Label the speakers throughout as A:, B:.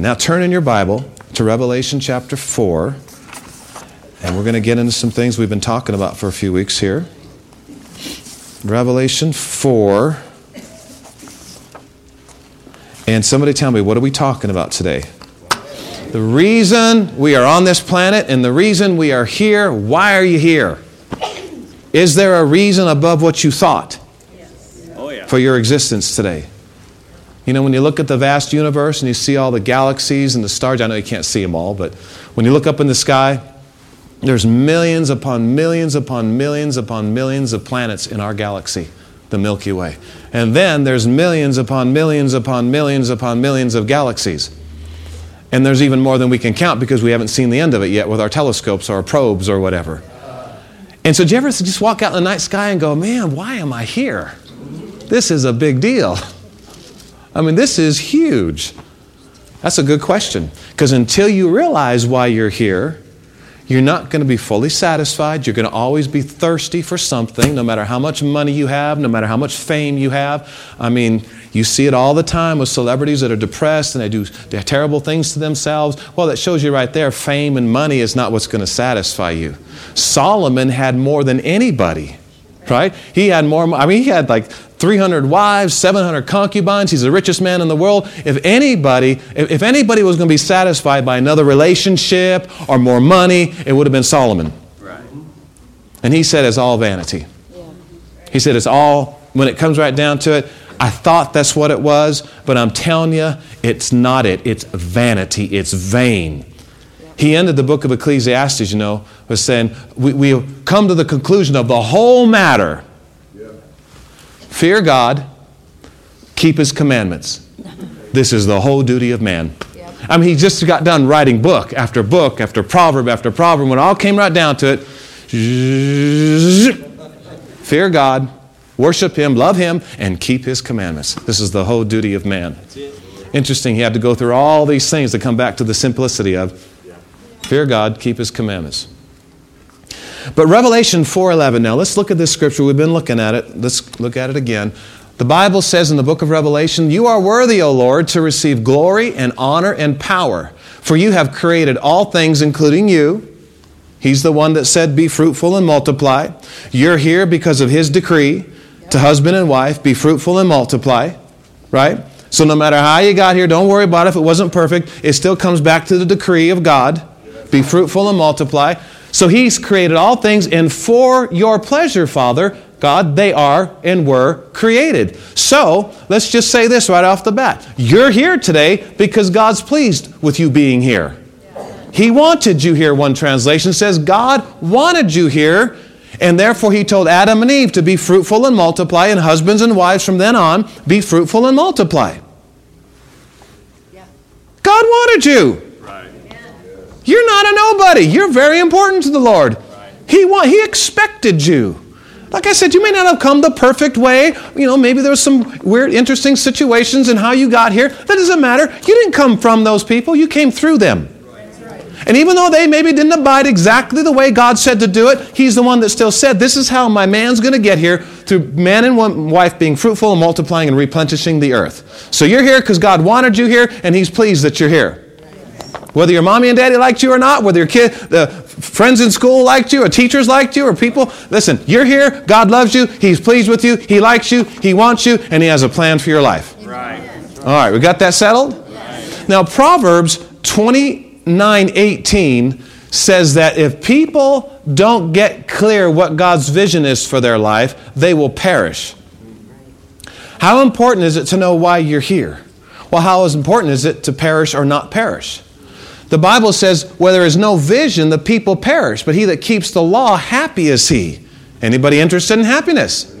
A: Now turn in your Bible to Revelation chapter 4, and we're going to get into some things we've been talking about for a few weeks here. Revelation 4. And somebody tell me, what are we talking about today? The reason we are on this planet and the reason we are here, why are you here? Is there a reason above what you thought oh, for your existence today? You know, when you look at the vast universe and you see all the galaxies and the stars, I know you can't see them all, but when you look up in the sky, there's millions upon millions upon millions upon millions of planets in our galaxy, the Milky Way. And then there's millions upon millions upon millions upon millions of galaxies. And there's even more than we can count because we haven't seen the end of it yet with our telescopes or our probes or whatever. And so, do you ever just walk out in the night sky and go, man, why am I here? This is a big deal. I mean, this is huge. That's a good question. Because until you realize why you're here, you're not going to be fully satisfied. You're going to always be thirsty for something, no matter how much money you have, no matter how much fame you have. I mean, you see it all the time with celebrities that are depressed and they do terrible things to themselves. Well, that shows you right there fame and money is not what's going to satisfy you. Solomon had more than anybody, right? He had more, I mean, he had like 300 wives, 700 concubines. He's the richest man in the world. If anybody, if anybody was going to be satisfied by another relationship or more money, it would have been Solomon. Right. And he said it's all vanity. Yeah. He said it's all, when it comes right down to it, I thought that's what it was, but I'm telling you, it's not it. It's vanity. It's vain. He ended the book of Ecclesiastes, you know, with saying, we, we come to the conclusion of the whole matter Fear God, keep His commandments. This is the whole duty of man. I mean, he just got done writing book after book after proverb after proverb. When it all came right down to it, fear God, worship Him, love Him, and keep His commandments. This is the whole duty of man. Interesting, he had to go through all these things to come back to the simplicity of fear God, keep His commandments. But Revelation 4:11 now let's look at this scripture. We've been looking at it. Let's look at it again. The Bible says in the book of Revelation you are worthy O Lord to receive glory and honor and power for you have created all things including you. He's the one that said be fruitful and multiply you're here because of his decree to husband and wife be fruitful and multiply right? So no matter how you got here don't worry about it. If it wasn't perfect it still comes back to the decree of God be fruitful and multiply so he's created all things, and for your pleasure, Father, God, they are and were created. So let's just say this right off the bat. You're here today because God's pleased with you being here. He wanted you here, one translation says. God wanted you here, and therefore He told Adam and Eve to be fruitful and multiply, and husbands and wives from then on, be fruitful and multiply. God wanted you. You're not a nobody. You're very important to the Lord. He, want, he expected you. Like I said, you may not have come the perfect way. You know, maybe there was some weird, interesting situations in how you got here. That doesn't matter. You didn't come from those people, you came through them. And even though they maybe didn't abide exactly the way God said to do it, He's the one that still said, This is how my man's going to get here through man and wife being fruitful and multiplying and replenishing the earth. So you're here because God wanted you here, and He's pleased that you're here. Whether your mommy and daddy liked you or not, whether your kid, the friends in school liked you, or teachers liked you, or people, listen, you're here. God loves you. He's pleased with you. He likes you. He wants you, and He has a plan for your life. Right. All right, we got that settled? Right. Now, Proverbs 29 18 says that if people don't get clear what God's vision is for their life, they will perish. How important is it to know why you're here? Well, how important is it to perish or not perish? The Bible says, where there is no vision, the people perish, but he that keeps the law, happy is he. Anybody interested in happiness?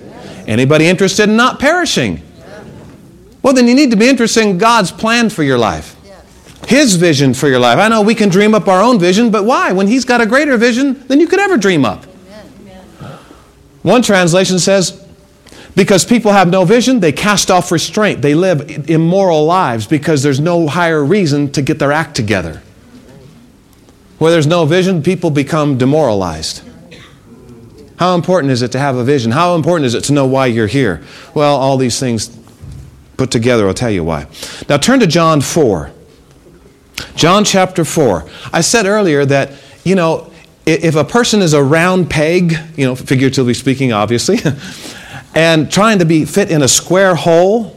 A: Anybody interested in not perishing? Well, then you need to be interested in God's plan for your life. His vision for your life. I know we can dream up our own vision, but why? When He's got a greater vision than you could ever dream up. One translation says, because people have no vision, they cast off restraint. They live immoral lives because there's no higher reason to get their act together. Where there's no vision, people become demoralized. How important is it to have a vision? How important is it to know why you're here? Well, all these things put together will tell you why. Now turn to John 4. John chapter 4. I said earlier that, you know, if a person is a round peg, you know, figuratively speaking, obviously, and trying to be fit in a square hole,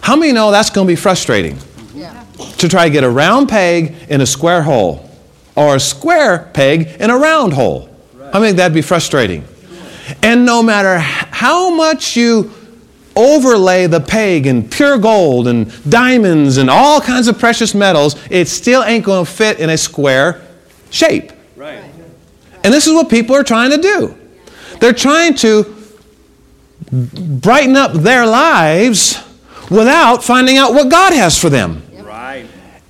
A: how many know that's going to be frustrating? Yeah. To try to get a round peg in a square hole or a square peg in a round hole. I mean, that'd be frustrating. And no matter how much you overlay the peg in pure gold and diamonds and all kinds of precious metals, it still ain't going to fit in a square shape. Right. And this is what people are trying to do. They're trying to brighten up their lives without finding out what God has for them.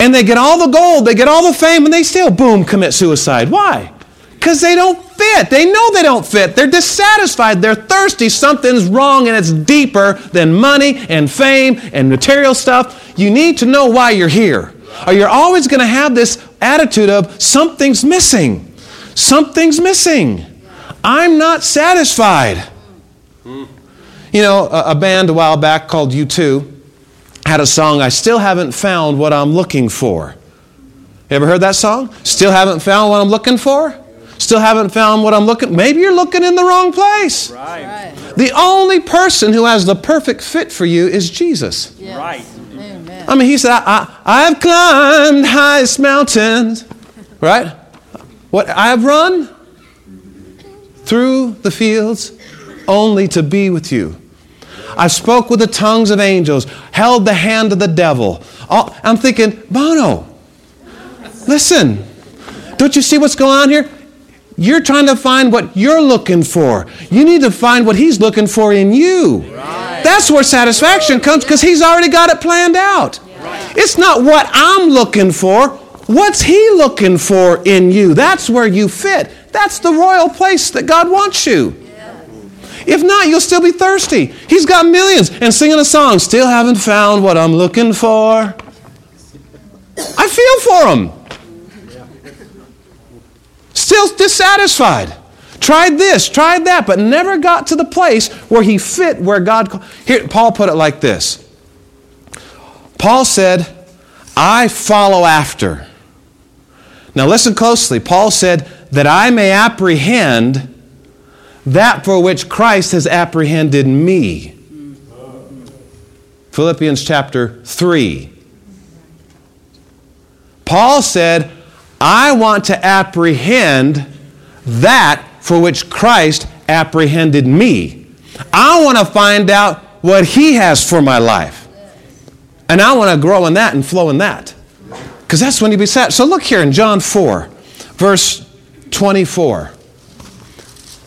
A: And they get all the gold, they get all the fame, and they still, boom, commit suicide. Why? Because they don't fit. They know they don't fit. They're dissatisfied. They're thirsty. Something's wrong, and it's deeper than money and fame and material stuff. You need to know why you're here. Or you're always going to have this attitude of something's missing. Something's missing. I'm not satisfied. You know, a, a band a while back called U2 had a song, I Still Haven't Found What I'm Looking For. You ever heard that song? Still haven't found what I'm looking for? Still haven't found what I'm looking Maybe you're looking in the wrong place. Right. The only person who has the perfect fit for you is Jesus. Yes. Right. Amen. I mean, he said, I, I, I've climbed highest mountains, right? What I've run through the fields only to be with you. I spoke with the tongues of angels, held the hand of the devil. Oh, I'm thinking, Bono, listen, don't you see what's going on here? You're trying to find what you're looking for. You need to find what he's looking for in you. Right. That's where satisfaction comes because he's already got it planned out. Right. It's not what I'm looking for. What's he looking for in you? That's where you fit. That's the royal place that God wants you. If not, you'll still be thirsty. He's got millions and singing a song, still haven't found what I'm looking for. I feel for him. Still dissatisfied. Tried this, tried that, but never got to the place where he fit where God. Here, Paul put it like this Paul said, I follow after. Now listen closely. Paul said, that I may apprehend that for which Christ has apprehended me. Philippians chapter 3. Paul said, I want to apprehend that for which Christ apprehended me. I want to find out what he has for my life. And I want to grow in that and flow in that. Because that's when you be set. So look here in John 4, verse 24.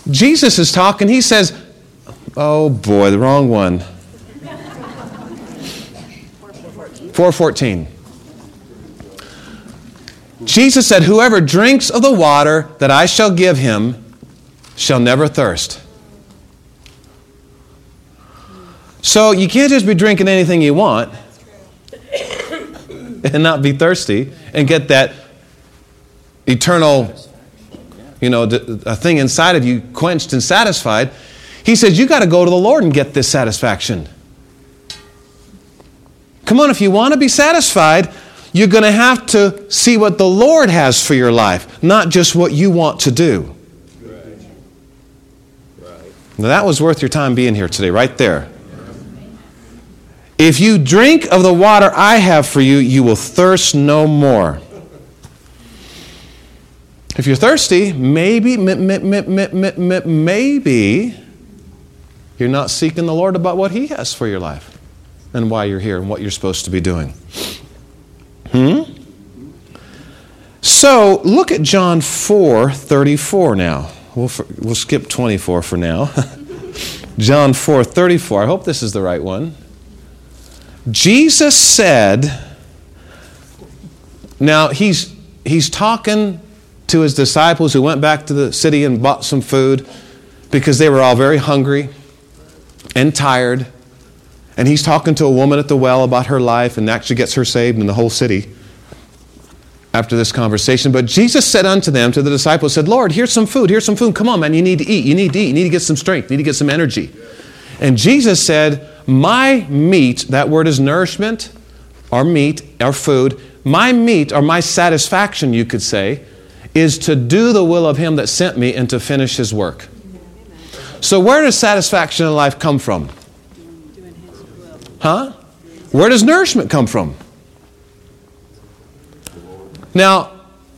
A: Jesus is talking. He says, Oh boy, the wrong one. 414. Jesus said, Whoever drinks of the water that I shall give him shall never thirst. So you can't just be drinking anything you want and not be thirsty and get that eternal you know, a thing inside of you quenched and satisfied. He says, You got to go to the Lord and get this satisfaction. Come on, if you want to be satisfied, you're going to have to see what the Lord has for your life, not just what you want to do. Right. Now, that was worth your time being here today, right there. If you drink of the water I have for you, you will thirst no more. If you're thirsty, maybe, maybe you're not seeking the Lord about what He has for your life and why you're here and what you're supposed to be doing. Hmm? So look at John 4 34 now. We'll, we'll skip 24 for now. John 4 34. I hope this is the right one. Jesus said, now he's, he's talking to his disciples who went back to the city and bought some food because they were all very hungry and tired. And he's talking to a woman at the well about her life and actually gets her saved in the whole city after this conversation. But Jesus said unto them, to the disciples, said, Lord, here's some food, here's some food. Come on, man, you need to eat. You need to eat. You need to get some strength. You need to get some energy. And Jesus said, My meat, that word is nourishment, our meat, our food, my meat or my satisfaction, you could say, is to do the will of Him that sent me and to finish His work. So, where does satisfaction in life come from? Huh? Where does nourishment come from? Now,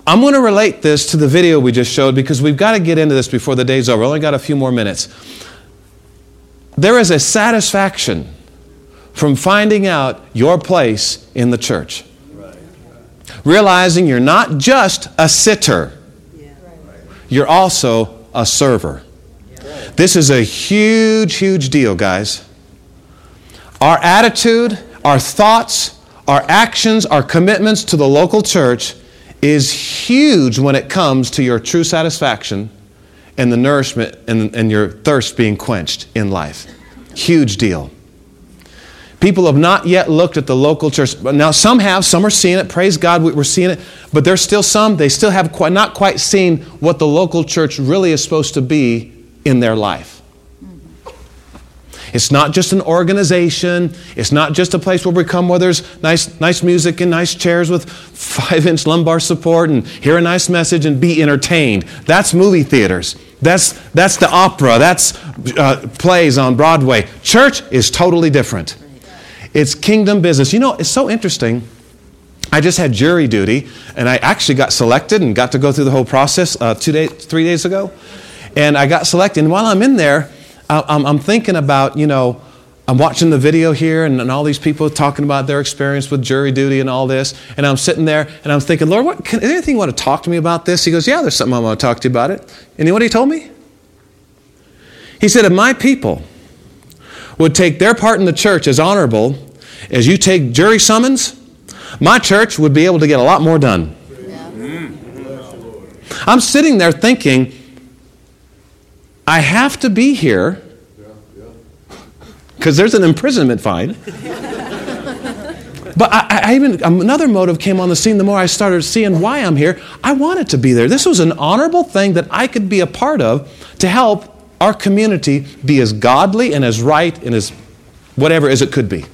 A: I'm going to relate this to the video we just showed because we've got to get into this before the day's over. We only got a few more minutes. There is a satisfaction from finding out your place in the church. Realizing you're not just a sitter, you're also a server. This is a huge, huge deal, guys. Our attitude, our thoughts, our actions, our commitments to the local church is huge when it comes to your true satisfaction and the nourishment and, and your thirst being quenched in life. Huge deal. People have not yet looked at the local church. Now, some have, some are seeing it. Praise God, we're seeing it. But there's still some, they still have quite, not quite seen what the local church really is supposed to be in their life. It's not just an organization. It's not just a place where we come where there's nice, nice music and nice chairs with five inch lumbar support and hear a nice message and be entertained. That's movie theaters. That's, that's the opera. That's uh, plays on Broadway. Church is totally different. It's kingdom business. You know, it's so interesting. I just had jury duty, and I actually got selected and got to go through the whole process uh, two days, three days ago. And I got selected. And while I'm in there, I'm, I'm thinking about, you know, I'm watching the video here and, and, all these people talking about their experience with jury duty and all this. And I'm sitting there and I'm thinking, Lord, what, can, anything you want to talk to me about this? He goes, Yeah, there's something I want to talk to you about it. And what he told me? He said, If my people would take their part in the church as honorable as you take jury summons, my church would be able to get a lot more done. I'm sitting there thinking, I have to be here because there's an imprisonment fine. but I, I, even another motive came on the scene. The more I started seeing why I'm here, I wanted to be there. This was an honorable thing that I could be a part of to help our community be as godly and as right and as whatever as it could be.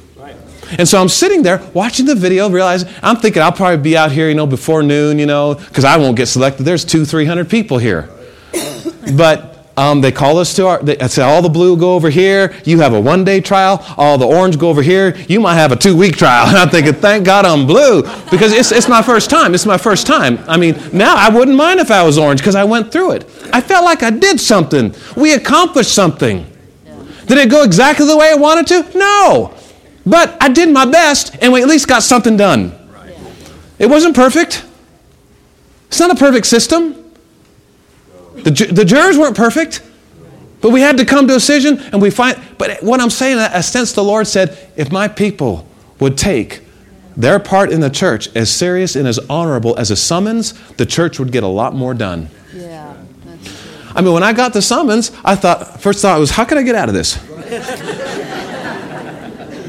A: And so I'm sitting there watching the video, realizing I'm thinking I'll probably be out here, you know, before noon, you know, because I won't get selected. There's two, three hundred people here. But um, they call us to our, they say, all the blue go over here. You have a one day trial. All the orange go over here. You might have a two week trial. And I'm thinking, thank God I'm blue because it's, it's my first time. It's my first time. I mean, now I wouldn't mind if I was orange because I went through it. I felt like I did something. We accomplished something. Did it go exactly the way I wanted to? No. But I did my best and we at least got something done. It wasn't perfect. It's not a perfect system. The, the jurors weren't perfect, but we had to come to a decision, and we find. But what I'm saying, in a sense, the Lord said, if my people would take their part in the church as serious and as honorable as a summons, the church would get a lot more done. Yeah. I mean, when I got the summons, I thought, first thought was, how can I get out of this?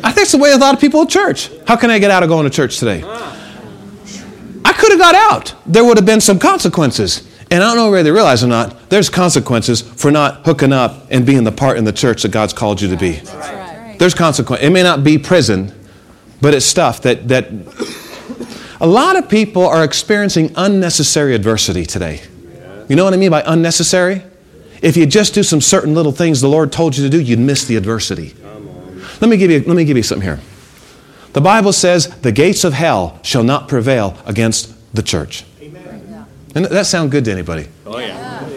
A: I think it's the way a lot of people at church. How can I get out of going to church today? I could have got out. There would have been some consequences. And I don't know whether they realize or not, there's consequences for not hooking up and being the part in the church that God's called you to be. Right. There's consequence. It may not be prison, but it's stuff that, that a lot of people are experiencing unnecessary adversity today. You know what I mean by unnecessary? If you just do some certain little things the Lord told you to do, you'd miss the adversity. Let me give you, let me give you something here. The Bible says, the gates of hell shall not prevail against the church. And that sound good to anybody? Oh, yeah.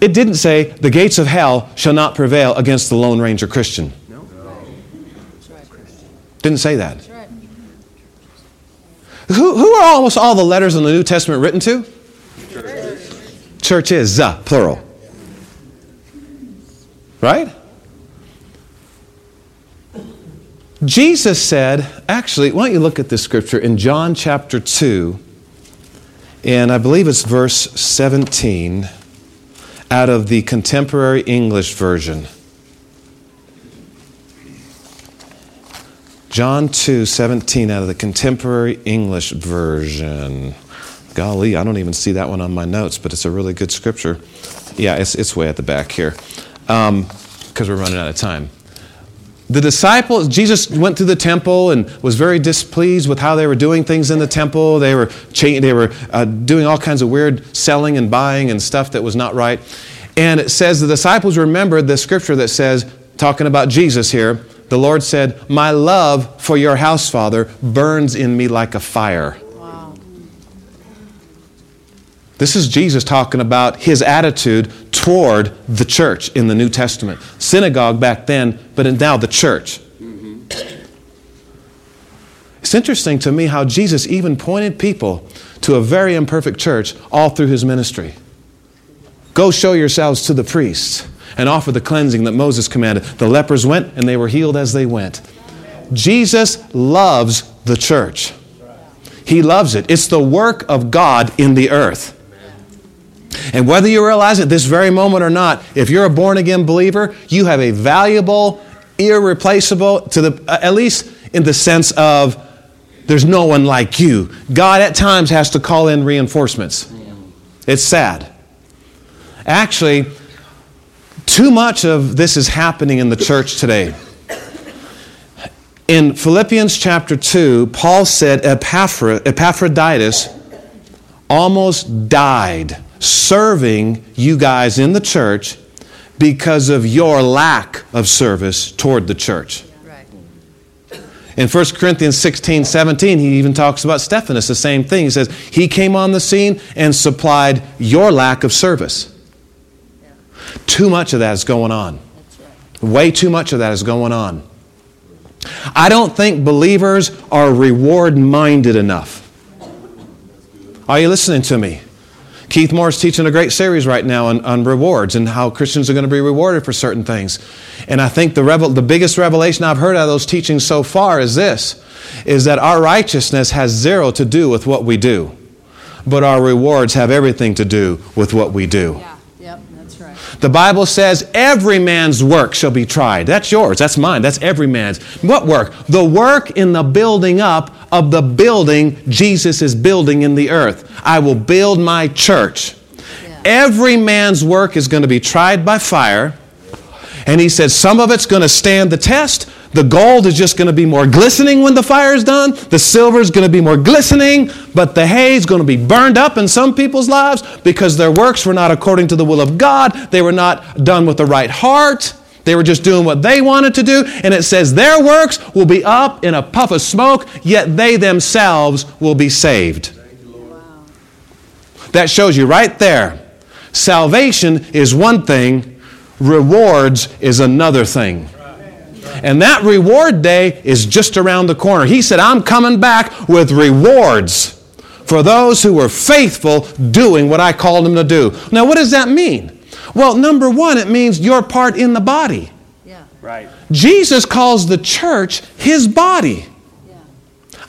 A: It didn't say, the gates of hell shall not prevail against the Lone Ranger Christian. No. Didn't say that. Who, who are almost all the letters in the New Testament written to? Church. Churches, uh, plural. Right? Jesus said, actually, why don't you look at this scripture in John chapter 2 and I believe it's verse 17 out of the contemporary English version. John 2 17 out of the contemporary English version. Golly, I don't even see that one on my notes, but it's a really good scripture. Yeah, it's, it's way at the back here because um, we're running out of time. The disciples, Jesus went through the temple and was very displeased with how they were doing things in the temple. They were, cha- they were uh, doing all kinds of weird selling and buying and stuff that was not right. And it says the disciples remembered the scripture that says, talking about Jesus here, the Lord said, My love for your house, Father, burns in me like a fire. Wow. This is Jesus talking about his attitude toward the church in the New Testament. Synagogue back then, but now the church. Mm-hmm. It's interesting to me how Jesus even pointed people to a very imperfect church all through his ministry. Go show yourselves to the priests and offer the cleansing that Moses commanded. The lepers went and they were healed as they went. Jesus loves the church. He loves it. It's the work of God in the earth. And whether you realize it this very moment or not, if you're a born again believer, you have a valuable, irreplaceable, to the, uh, at least in the sense of there's no one like you. God at times has to call in reinforcements. It's sad. Actually, too much of this is happening in the church today. In Philippians chapter 2, Paul said Epaphroditus almost died serving you guys in the church because of your lack of service toward the church. In 1 Corinthians 16, 17, he even talks about Stephanas, the same thing. He says, He came on the scene and supplied your lack of service. Yeah. Too much of that is going on. Right. Way too much of that is going on. I don't think believers are reward minded enough. Are you listening to me? Keith Moore is teaching a great series right now on, on rewards and how Christians are going to be rewarded for certain things. And I think the, revel, the biggest revelation I've heard out of those teachings so far is this, is that our righteousness has zero to do with what we do, but our rewards have everything to do with what we do.
B: Yeah. Yep, that's right.
A: The Bible says every man's work shall be tried. That's yours. That's mine. That's every man's. What work? The work in the building up of the building Jesus is building in the earth. I will build my church. Yeah. Every man's work is going to be tried by fire. And he said, some of it's going to stand the test. The gold is just going to be more glistening when the fire is done. The silver is going to be more glistening, but the hay is going to be burned up in some people's lives because their works were not according to the will of God. They were not done with the right heart. They were just doing what they wanted to do, and it says their works will be up in a puff of smoke, yet they themselves will be saved. That shows you right there. Salvation is one thing, rewards is another thing. And that reward day is just around the corner. He said, I'm coming back with rewards for those who were faithful doing what I called them to do. Now, what does that mean? Well, number one, it means your part in the body.
B: Yeah.
C: Right.
A: Jesus calls the church his body.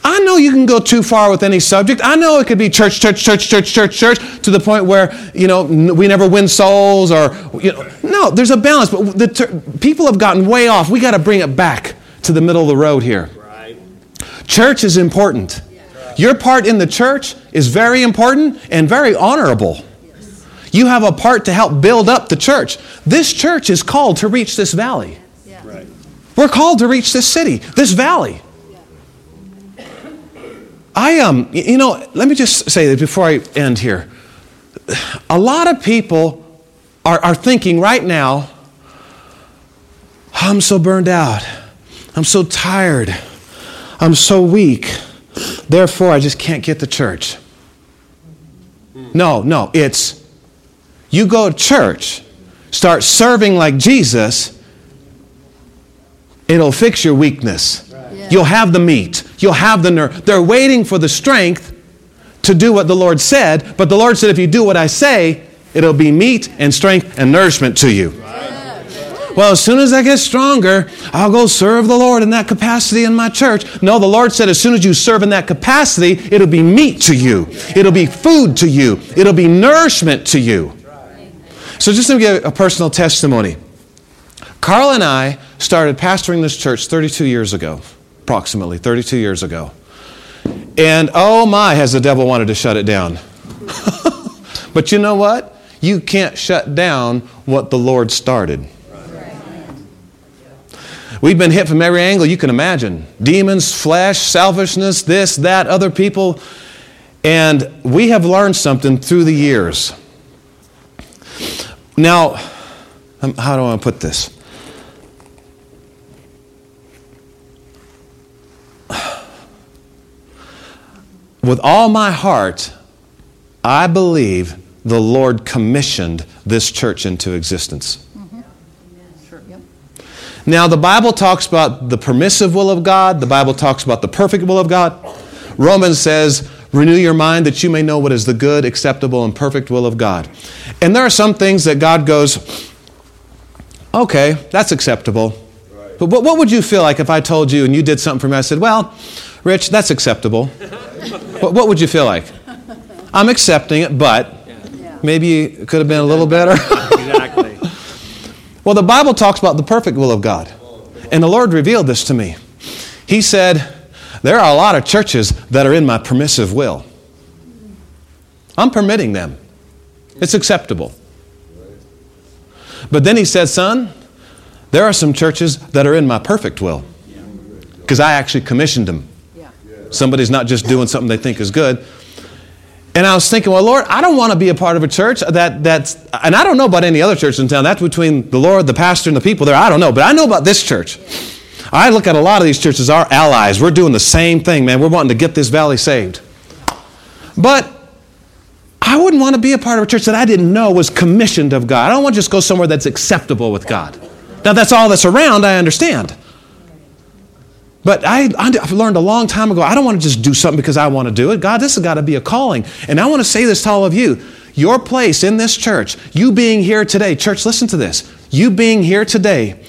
A: I know you can go too far with any subject. I know it could be church, church, church, church, church, church, to the point where, you know, we never win souls or, you know, no, there's a balance. But the ter- people have gotten way off. We got to bring it back to the middle of the road here.
C: Right.
A: Church is important. Your part in the church is very important and very honorable. You have a part to help build up the church. This church is called to reach this valley.
C: Yeah. Right.
A: We're called to reach this city, this valley. I um, you know, let me just say that before I end here. A lot of people are, are thinking right now, I'm so burned out. I'm so tired. I'm so weak. Therefore, I just can't get to church. No, no, it's you go to church, start serving like Jesus, it'll fix your weakness. You'll have the meat, you'll have the nerve. They're waiting for the strength to do what the Lord said, but the Lord said, if you do what I say, it'll be meat and strength and nourishment to you. Well, as soon as I get stronger, I'll go serve the Lord in that capacity in my church. No, the Lord said, as soon as you serve in that capacity, it'll be meat to you, it'll be food to you, it'll be nourishment to you. So, just to give a personal testimony, Carla and I started pastoring this church 32 years ago, approximately 32 years ago. And oh my, has the devil wanted to shut it down. but you know what? You can't shut down what the Lord started. We've been hit from every angle you can imagine demons, flesh, selfishness, this, that, other people. And we have learned something through the years. Now, um, how do I put this? With all my heart, I believe the Lord commissioned this church into existence. Now, the Bible talks about the permissive will of God, the Bible talks about the perfect will of God. Romans says, Renew your mind that you may know what is the good, acceptable, and perfect will of God. And there are some things that God goes, Okay, that's acceptable. Right. But what, what would you feel like if I told you and you did something for me? I said, Well, Rich, that's acceptable. What, what would you feel like? I'm accepting it, but maybe it could have been a little better. exactly. well, the Bible talks about the perfect will of God. And the Lord revealed this to me. He said, There are a lot of churches that are in my permissive will. I'm permitting them, it's acceptable. But then he said, Son, there are some churches that are in my perfect will because I actually commissioned them. Somebody's not just doing something they think is good. And I was thinking, well, Lord, I don't want to be a part of a church that, that's, and I don't know about any other church in town. That's between the Lord, the pastor, and the people there. I don't know, but I know about this church. I look at a lot of these churches, our allies. We're doing the same thing, man. We're wanting to get this valley saved. But I wouldn't want to be a part of a church that I didn't know was commissioned of God. I don't want to just go somewhere that's acceptable with God. Now, that's all that's around, I understand. But I, I've learned a long time ago, I don't want to just do something because I want to do it. God, this has got to be a calling. And I want to say this to all of you. Your place in this church, you being here today, church, listen to this. You being here today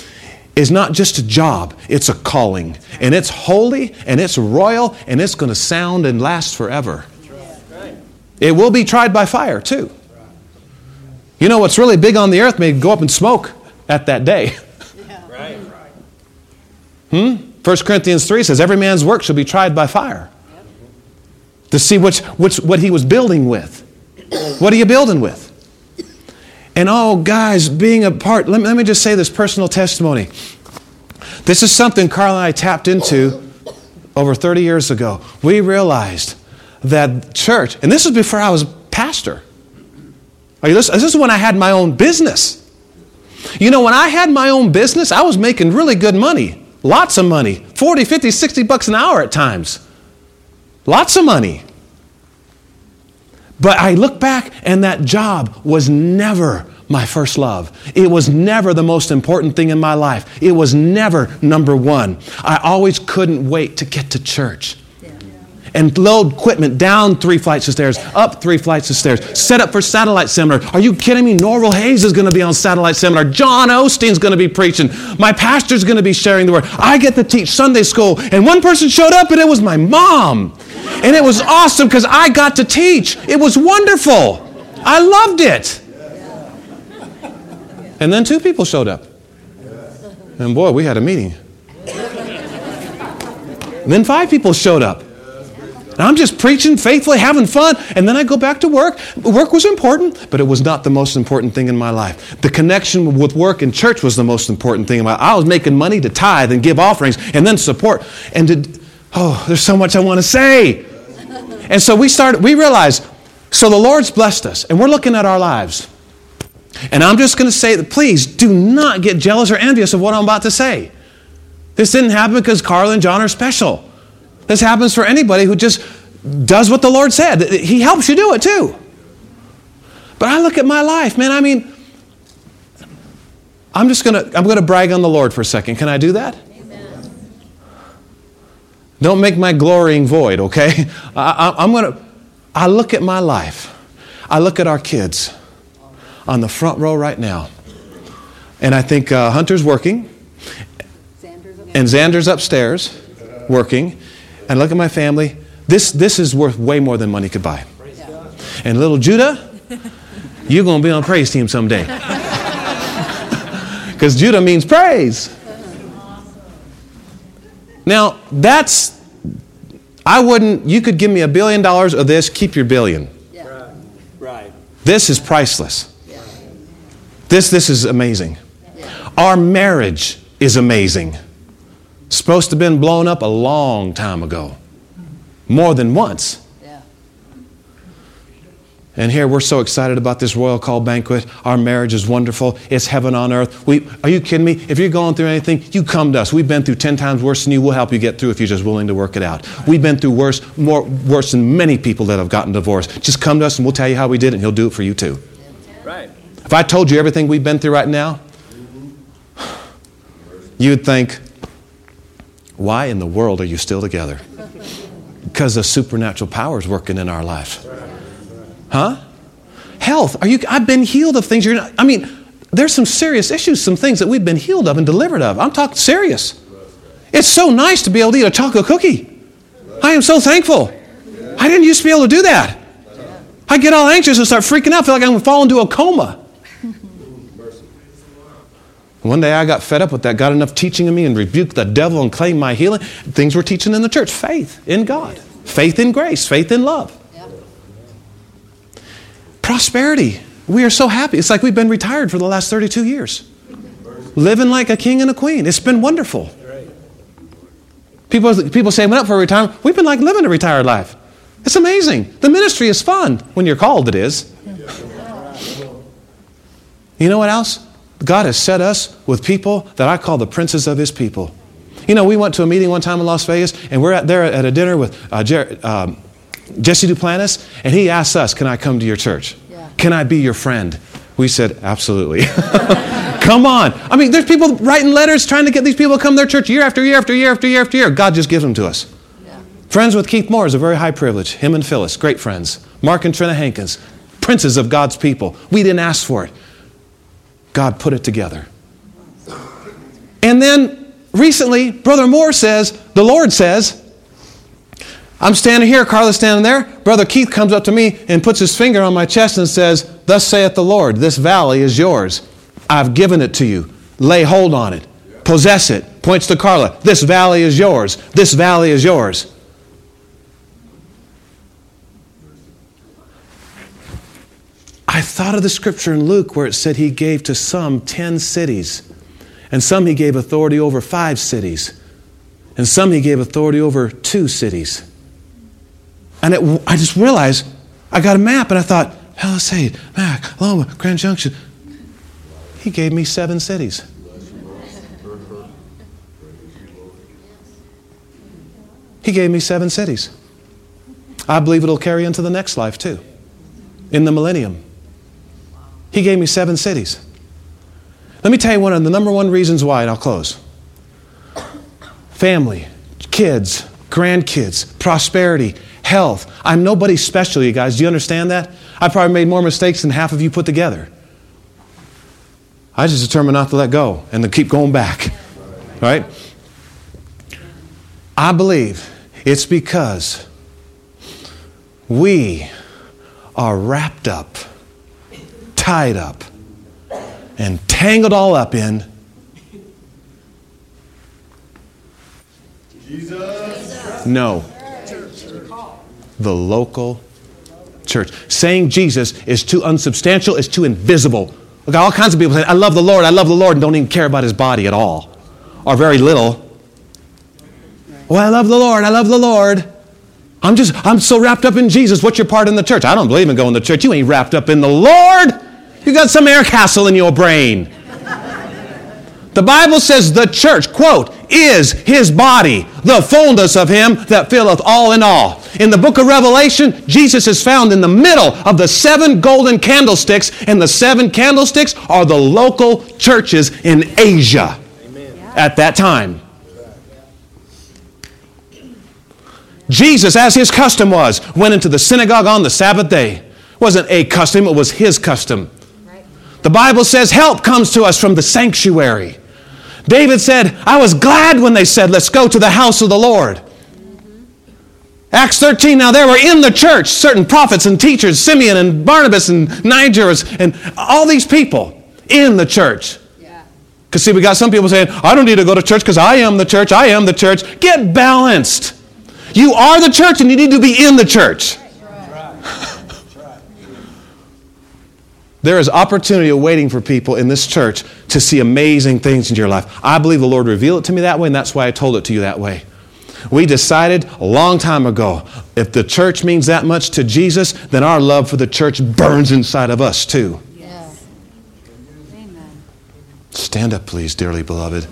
A: is not just a job, it's a calling. And it's holy and it's royal and it's going to sound and last forever. It will be tried by fire too. You know what's really big on the earth may go up in smoke at that day. Right? Hmm? 1 Corinthians 3 says, Every man's work shall be tried by fire. To see which, which, what he was building with. What are you building with? And oh, guys, being a part, let me, let me just say this personal testimony. This is something Carla and I tapped into over 30 years ago. We realized that church, and this is before I was pastor. Are you? This is when I had my own business. You know, when I had my own business, I was making really good money. Lots of money 40, 50, 60 bucks an hour at times. Lots of money. But I look back, and that job was never my first love. It was never the most important thing in my life. It was never number one. I always couldn't wait to get to church and load equipment down three flights of stairs, up three flights of stairs, set up for satellite seminar. Are you kidding me? Norval Hayes is going to be on satellite seminar. John Osteen's going to be preaching. My pastor's going to be sharing the word. I get to teach Sunday school. And one person showed up, and it was my mom. And it was awesome because I got to teach. It was wonderful. I loved it. And then two people showed up. And boy, we had a meeting. And then five people showed up. And I'm just preaching faithfully, having fun, and then I go back to work. Work was important, but it was not the most important thing in my life. The connection with work and church was the most important thing in my life. I was making money to tithe and give offerings and then support. And to, oh, there's so much I want to say. And so we started, we realized, so the Lord's blessed us, and we're looking at our lives. And I'm just going to say that please do not get jealous or envious of what I'm about to say. This didn't happen because Carla and John are special. This happens for anybody who just does what the Lord said. He helps you do it too. But I look at my life, man, I mean, I'm just gonna I'm gonna brag on the Lord for a second. Can I do that? Amen. Don't make my glorying void, okay? I, I'm gonna I look at my life. I look at our kids on the front row right now. And I think uh, Hunter's working. And Xander's upstairs working and look at my family. This, this is worth way more than money could buy. And little Judah, you're going to be on praise team someday. Because Judah means praise. Now, that's, I wouldn't, you could give me a billion dollars of this, keep your billion. Yeah. Right. This is priceless. Yeah. This, this is amazing. Yeah. Our marriage is amazing. Supposed to have been blown up a long time ago, more than once. And here we're so excited about this royal call banquet. Our marriage is wonderful. It's heaven on earth. We, are you kidding me? If you're going through anything, you come to us. We've been through 10 times worse than you. We'll help you get through if you're just willing to work it out. We've been through worse, more worse than many people that have gotten divorced. Just come to us and we'll tell you how we did it, and He'll do it for you too. Right. If I told you everything we've been through right now, mm-hmm. you'd think, why in the world are you still together? Because the supernatural power is working in our life. Huh? Health. Are you I've been healed of things you're not, I mean, there's some serious issues, some things that we've been healed of and delivered of. I'm talking serious. It's so nice to be able to eat a chocolate cookie. I am so thankful. I didn't used to be able to do that. I get all anxious and start freaking out, feel like I'm going to fall into a coma. One day I got fed up with that, got enough teaching in me and rebuked the devil and claimed my healing. Things we're teaching in the church faith in God, faith in grace, faith in love. Prosperity. We are so happy. It's like we've been retired for the last 32 years. Living like a king and a queen. It's been wonderful. People, people say, went up for retirement. We've been like living a retired life. It's amazing. The ministry is fun when you're called, it is. You know what else? God has set us with people that I call the princes of his people. You know, we went to a meeting one time in Las Vegas, and we're at there at a dinner with uh, Jared, um, Jesse Duplantis, and he asked us, Can I come to your church? Yeah. Can I be your friend? We said, Absolutely. come on. I mean, there's people writing letters trying to get these people to come to their church year after year after year after year after year. God just gives them to us. Yeah. Friends with Keith Moore is a very high privilege. Him and Phyllis, great friends. Mark and Trina Hankins, princes of God's people. We didn't ask for it. God put it together. And then recently, Brother Moore says, the Lord says, I'm standing here, Carla's standing there. Brother Keith comes up to me and puts his finger on my chest and says, Thus saith the Lord, this valley is yours. I've given it to you. Lay hold on it. Possess it. Points to Carla. This valley is yours. This valley is yours. I thought of the scripture in Luke where it said he gave to some 10 cities, and some he gave authority over five cities, and some he gave authority over two cities. And it, I just realized I got a map and I thought, Palisade, Mack, Loma, Grand Junction. He gave me seven cities. He gave me seven cities. I believe it'll carry into the next life too, in the millennium. He gave me seven cities. Let me tell you one of the number one reasons why, and I'll close family, kids, grandkids, prosperity, health. I'm nobody special, you guys. Do you understand that? I probably made more mistakes than half of you put together. I just determined not to let go and to keep going back. Right? I believe it's because we are wrapped up, tied up, and tangled all up in Jesus. No the local church. Saying Jesus is too unsubstantial, is too invisible. Look, all kinds of people say, I love the Lord, I love the Lord, and don't even care about his body at all, or very little. Well, I love the Lord, I love the Lord. I'm just, I'm so wrapped up in Jesus. What's your part in the church? I don't believe in going to church. You ain't wrapped up in the Lord. You got some air castle in your brain. The Bible says the church, quote, is his body, the fullness of him that filleth all in all. In the book of Revelation, Jesus is found in the middle of the seven golden candlesticks, and the seven candlesticks are the local churches in Asia Amen. at that time. Jesus, as his custom was, went into the synagogue on the Sabbath day. It wasn't a custom, it was his custom. The Bible says help comes to us from the sanctuary. David said, I was glad when they said, Let's go to the house of the Lord. Acts 13, now there were in the church certain prophets and teachers, Simeon and Barnabas and Niger and all these people in the church. Because, see, we got some people saying, I don't need to go to church because I am the church, I am the church. Get balanced. You are the church and you need to be in the church. There is opportunity awaiting for people in this church to see amazing things in your life. I believe the Lord revealed it to me that way, and that's why I told it to you that way. We decided a long time ago if the church means that much to Jesus, then our love for the church burns inside of us too.
B: Yes. Amen.
A: Stand up, please, dearly beloved.